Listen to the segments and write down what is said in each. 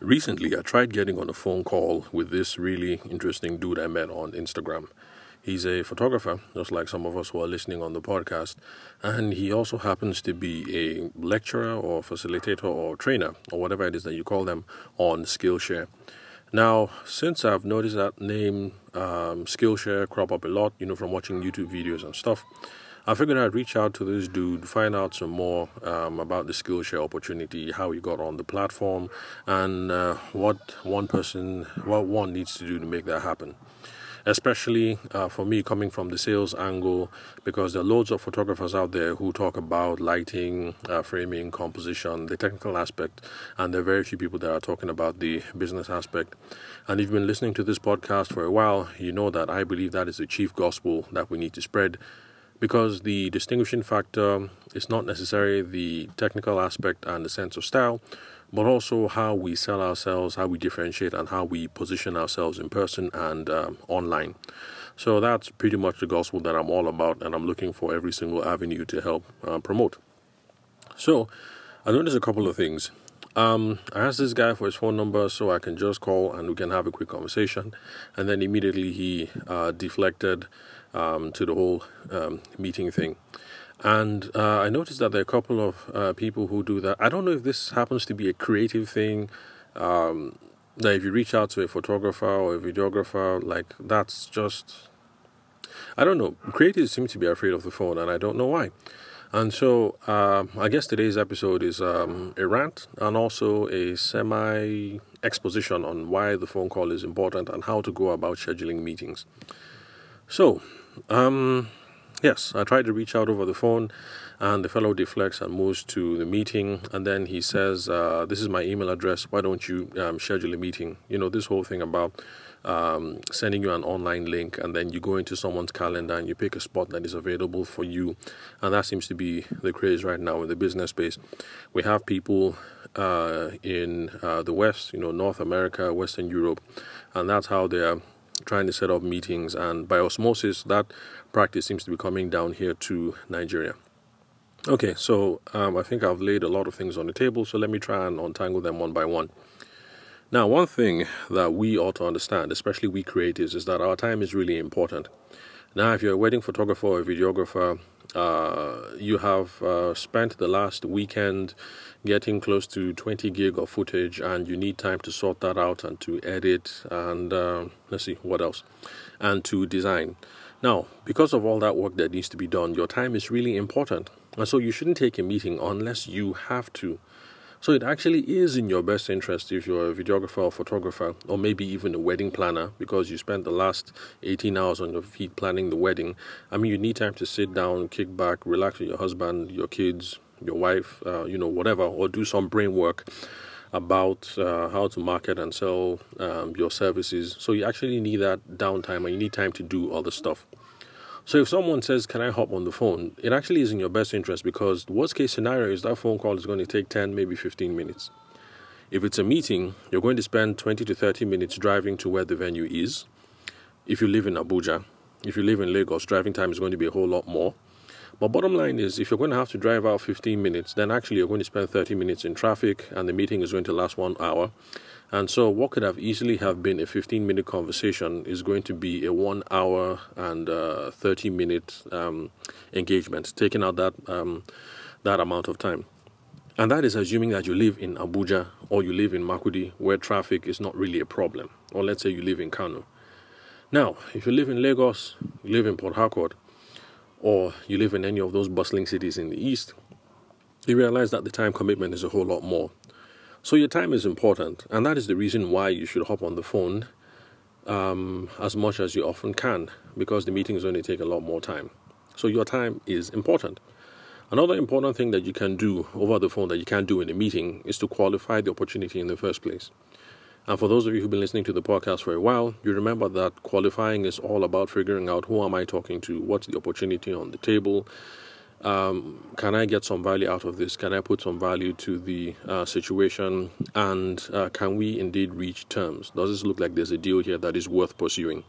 recently I tried getting on a phone call with this really interesting dude I met on Instagram. He's a photographer, just like some of us who are listening on the podcast, and he also happens to be a lecturer or facilitator or trainer or whatever it is that you call them on Skillshare. Now, since I've noticed that name um, Skillshare crop up a lot, you know, from watching YouTube videos and stuff, I figured I'd reach out to this dude, find out some more um, about the Skillshare opportunity, how he got on the platform, and uh, what one person, what one needs to do to make that happen. Especially uh, for me, coming from the sales angle, because there are loads of photographers out there who talk about lighting, uh, framing, composition, the technical aspect, and there are very few people that are talking about the business aspect. And if you've been listening to this podcast for a while, you know that I believe that is the chief gospel that we need to spread because the distinguishing factor is not necessarily the technical aspect and the sense of style, but also how we sell ourselves, how we differentiate, and how we position ourselves in person and um, online. So that's pretty much the gospel that I'm all about, and I'm looking for every single avenue to help uh, promote. So I noticed a couple of things. Um, I asked this guy for his phone number so I can just call and we can have a quick conversation. And then immediately he uh, deflected um, to the whole um, meeting thing. And uh, I noticed that there are a couple of uh, people who do that. I don't know if this happens to be a creative thing. Um, that if you reach out to a photographer or a videographer, like that's just, I don't know. Creatives seem to be afraid of the phone, and I don't know why. And so, uh, I guess today's episode is um, a rant and also a semi exposition on why the phone call is important and how to go about scheduling meetings. So, um, yes, I tried to reach out over the phone, and the fellow deflects and moves to the meeting. And then he says, uh, This is my email address. Why don't you um, schedule a meeting? You know, this whole thing about um, sending you an online link, and then you go into someone's calendar and you pick a spot that is available for you. And that seems to be the craze right now in the business space. We have people uh, in uh, the West, you know, North America, Western Europe, and that's how they're trying to set up meetings, and by osmosis, that practice seems to be coming down here to Nigeria. Okay, so um, I think I've laid a lot of things on the table, so let me try and untangle them one by one. Now, one thing that we ought to understand, especially we creatives, is that our time is really important. Now, if you're a wedding photographer or videographer, uh, you have uh, spent the last weekend getting close to 20 gig of footage and you need time to sort that out and to edit and uh, let's see what else and to design now because of all that work that needs to be done your time is really important so you shouldn't take a meeting unless you have to so it actually is in your best interest if you're a videographer or photographer, or maybe even a wedding planner, because you spent the last 18 hours on your feet planning the wedding. I mean, you need time to sit down, kick back, relax with your husband, your kids, your wife, uh, you know, whatever, or do some brain work about uh, how to market and sell um, your services. So you actually need that downtime and you need time to do all the stuff. So if someone says, Can I hop on the phone? It actually is in your best interest because the worst case scenario is that phone call is going to take 10, maybe 15 minutes. If it's a meeting, you're going to spend 20 to 30 minutes driving to where the venue is. If you live in Abuja, if you live in Lagos, driving time is going to be a whole lot more. But bottom line is, if you're going to have to drive out 15 minutes, then actually you're going to spend 30 minutes in traffic, and the meeting is going to last one hour. And so, what could have easily have been a 15 minute conversation is going to be a one hour and uh, 30 minute um, engagement, taking out that um, that amount of time. And that is assuming that you live in Abuja or you live in Makurdi, where traffic is not really a problem. Or let's say you live in Kano. Now, if you live in Lagos, you live in Port Harcourt, or you live in any of those bustling cities in the east, you realize that the time commitment is a whole lot more. So your time is important, and that is the reason why you should hop on the phone um, as much as you often can, because the meetings only take a lot more time. So your time is important. Another important thing that you can do over the phone that you can't do in a meeting is to qualify the opportunity in the first place. And for those of you who've been listening to the podcast for a while, you remember that qualifying is all about figuring out who am I talking to, what's the opportunity on the table, um, can I get some value out of this? Can I put some value to the uh, situation? And uh, can we indeed reach terms? Does this look like there's a deal here that is worth pursuing?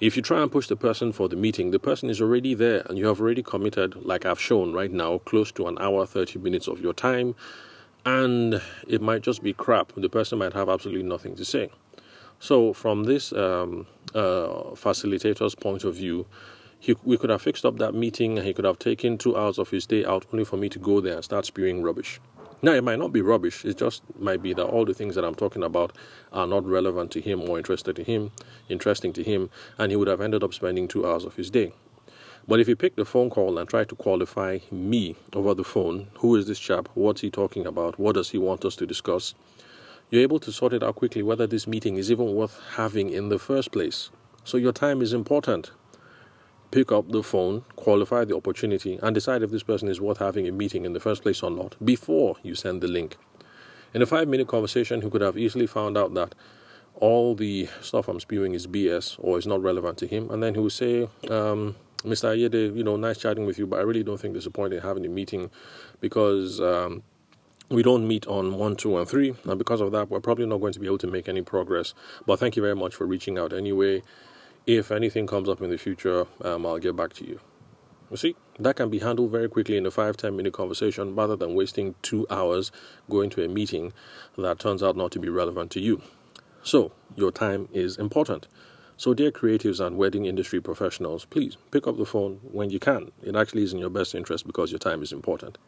If you try and push the person for the meeting, the person is already there and you have already committed, like I've shown right now, close to an hour, 30 minutes of your time and it might just be crap. The person might have absolutely nothing to say. So, from this um, uh, facilitator's point of view, he, we could have fixed up that meeting and he could have taken two hours of his day out only for me to go there and start spewing rubbish. Now, it might not be rubbish, it just might be that all the things that I'm talking about are not relevant to him or interested to him, interesting to him, and he would have ended up spending two hours of his day. But if he picked the phone call and tried to qualify me over the phone, who is this chap? What's he talking about? What does he want us to discuss? You're able to sort it out quickly whether this meeting is even worth having in the first place. So your time is important. Pick up the phone, qualify the opportunity, and decide if this person is worth having a meeting in the first place or not before you send the link. In a five minute conversation, he could have easily found out that all the stuff I'm spewing is BS or is not relevant to him, and then he would say, um, Mr. Ayede, you know, nice chatting with you, but I really don't think there's a point in having a meeting because um, we don't meet on one, two, and three, and because of that, we're probably not going to be able to make any progress. But thank you very much for reaching out anyway. If anything comes up in the future, um, I'll get back to you. You see, that can be handled very quickly in a five, ten minute conversation rather than wasting two hours going to a meeting that turns out not to be relevant to you. So, your time is important. So, dear creatives and wedding industry professionals, please pick up the phone when you can. It actually is in your best interest because your time is important.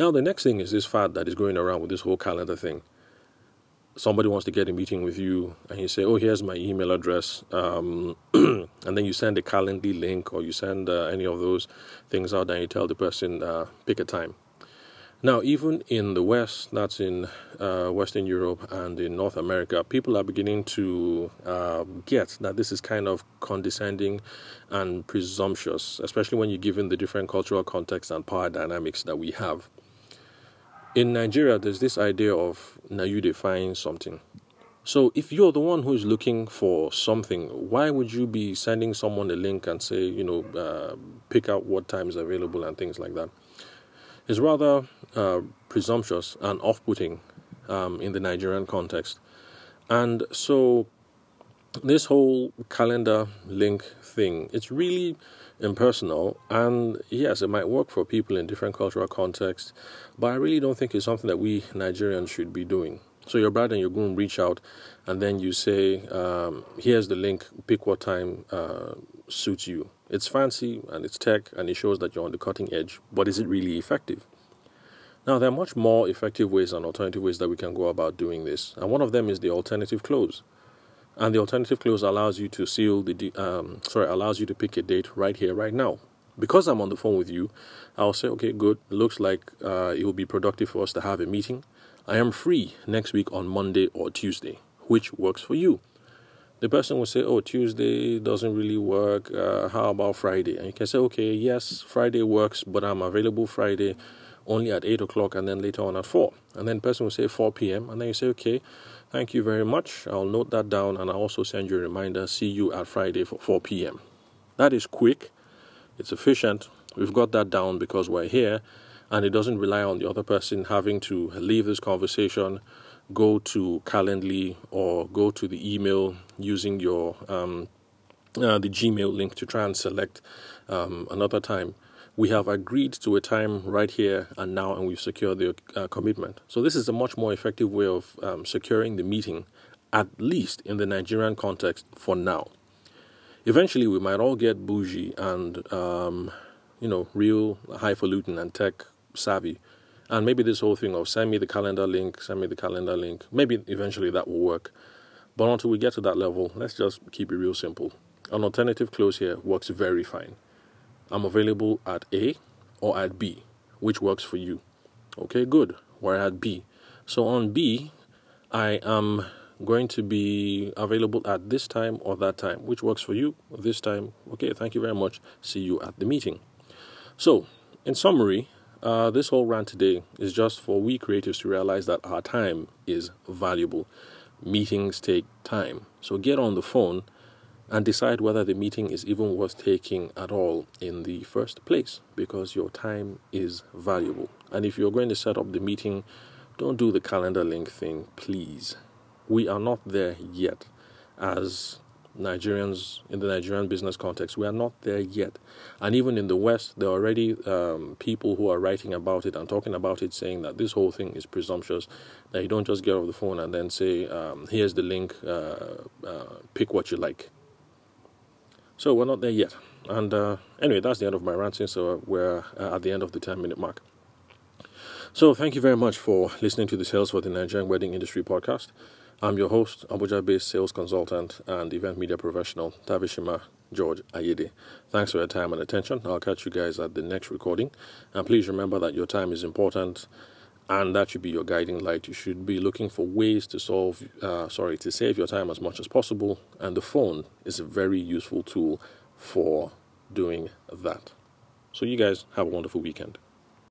Now, the next thing is this fad that is going around with this whole calendar thing. Somebody wants to get a meeting with you, and you say, Oh, here's my email address. Um, and then you send a Calendly link or you send uh, any of those things out, and you tell the person, uh, Pick a time. Now, even in the West, that's in uh, Western Europe and in North America, people are beginning to uh, get that this is kind of condescending and presumptuous, especially when you're given the different cultural context and power dynamics that we have. In Nigeria, there's this idea of now you define something. So, if you're the one who's looking for something, why would you be sending someone a link and say, you know, uh, pick out what time is available and things like that? It's rather uh, presumptuous and off putting um, in the Nigerian context. And so, this whole calendar link thing, it's really impersonal. And yes, it might work for people in different cultural contexts, but I really don't think it's something that we Nigerians should be doing. So, your bride and your groom reach out, and then you say, um, Here's the link, pick what time uh, suits you. It's fancy and it's tech and it shows that you're on the cutting edge, but is it really effective? Now, there are much more effective ways and alternative ways that we can go about doing this, and one of them is the alternative close. And the alternative close allows you to seal the um, sorry allows you to pick a date right here, right now. Because I'm on the phone with you, I'll say, okay, good. Looks like uh, it will be productive for us to have a meeting. I am free next week on Monday or Tuesday, which works for you the person will say, "Oh, Tuesday doesn't really work. Uh, how about Friday?" And you can say, "Okay, yes, Friday works, but I'm available Friday only at eight o'clock, and then later on at four. And then the person will say four p.m. And then you say, "Okay, thank you very much. I'll note that down, and I'll also send you a reminder. See you at Friday for four p.m." That is quick. It's efficient. We've got that down because we're here, and it doesn't rely on the other person having to leave this conversation go to Calendly or go to the email using your um, uh, the Gmail link to try and select um, another time. We have agreed to a time right here and now, and we've secured the uh, commitment. So this is a much more effective way of um, securing the meeting, at least in the Nigerian context for now. Eventually, we might all get bougie and um, you know real highfalutin and tech savvy and maybe this whole thing of send me the calendar link, send me the calendar link, maybe eventually that will work. But until we get to that level, let's just keep it real simple. An alternative close here works very fine. I'm available at A or at B, which works for you. Okay, good. We're at B. So on B, I am going to be available at this time or that time, which works for you this time. Okay, thank you very much. See you at the meeting. So, in summary, uh, this whole rant today is just for we creators to realize that our time is valuable. Meetings take time. So get on the phone and decide whether the meeting is even worth taking at all in the first place because your time is valuable. And if you're going to set up the meeting, don't do the calendar link thing, please. We are not there yet as Nigerians in the Nigerian business context. We are not there yet, and even in the West, there are already um, people who are writing about it and talking about it, saying that this whole thing is presumptuous. That you don't just get off the phone and then say, um, "Here's the link. Uh, uh, pick what you like." So we're not there yet. And uh, anyway, that's the end of my ranting. So we're uh, at the end of the 10 minute mark. So thank you very much for listening to the Sales for the Nigerian Wedding Industry podcast. I'm your host, Abuja based sales consultant and event media professional, Tavishima George Ayede. Thanks for your time and attention. I'll catch you guys at the next recording. And please remember that your time is important and that should be your guiding light. You should be looking for ways to solve, uh, sorry, to save your time as much as possible. And the phone is a very useful tool for doing that. So, you guys have a wonderful weekend.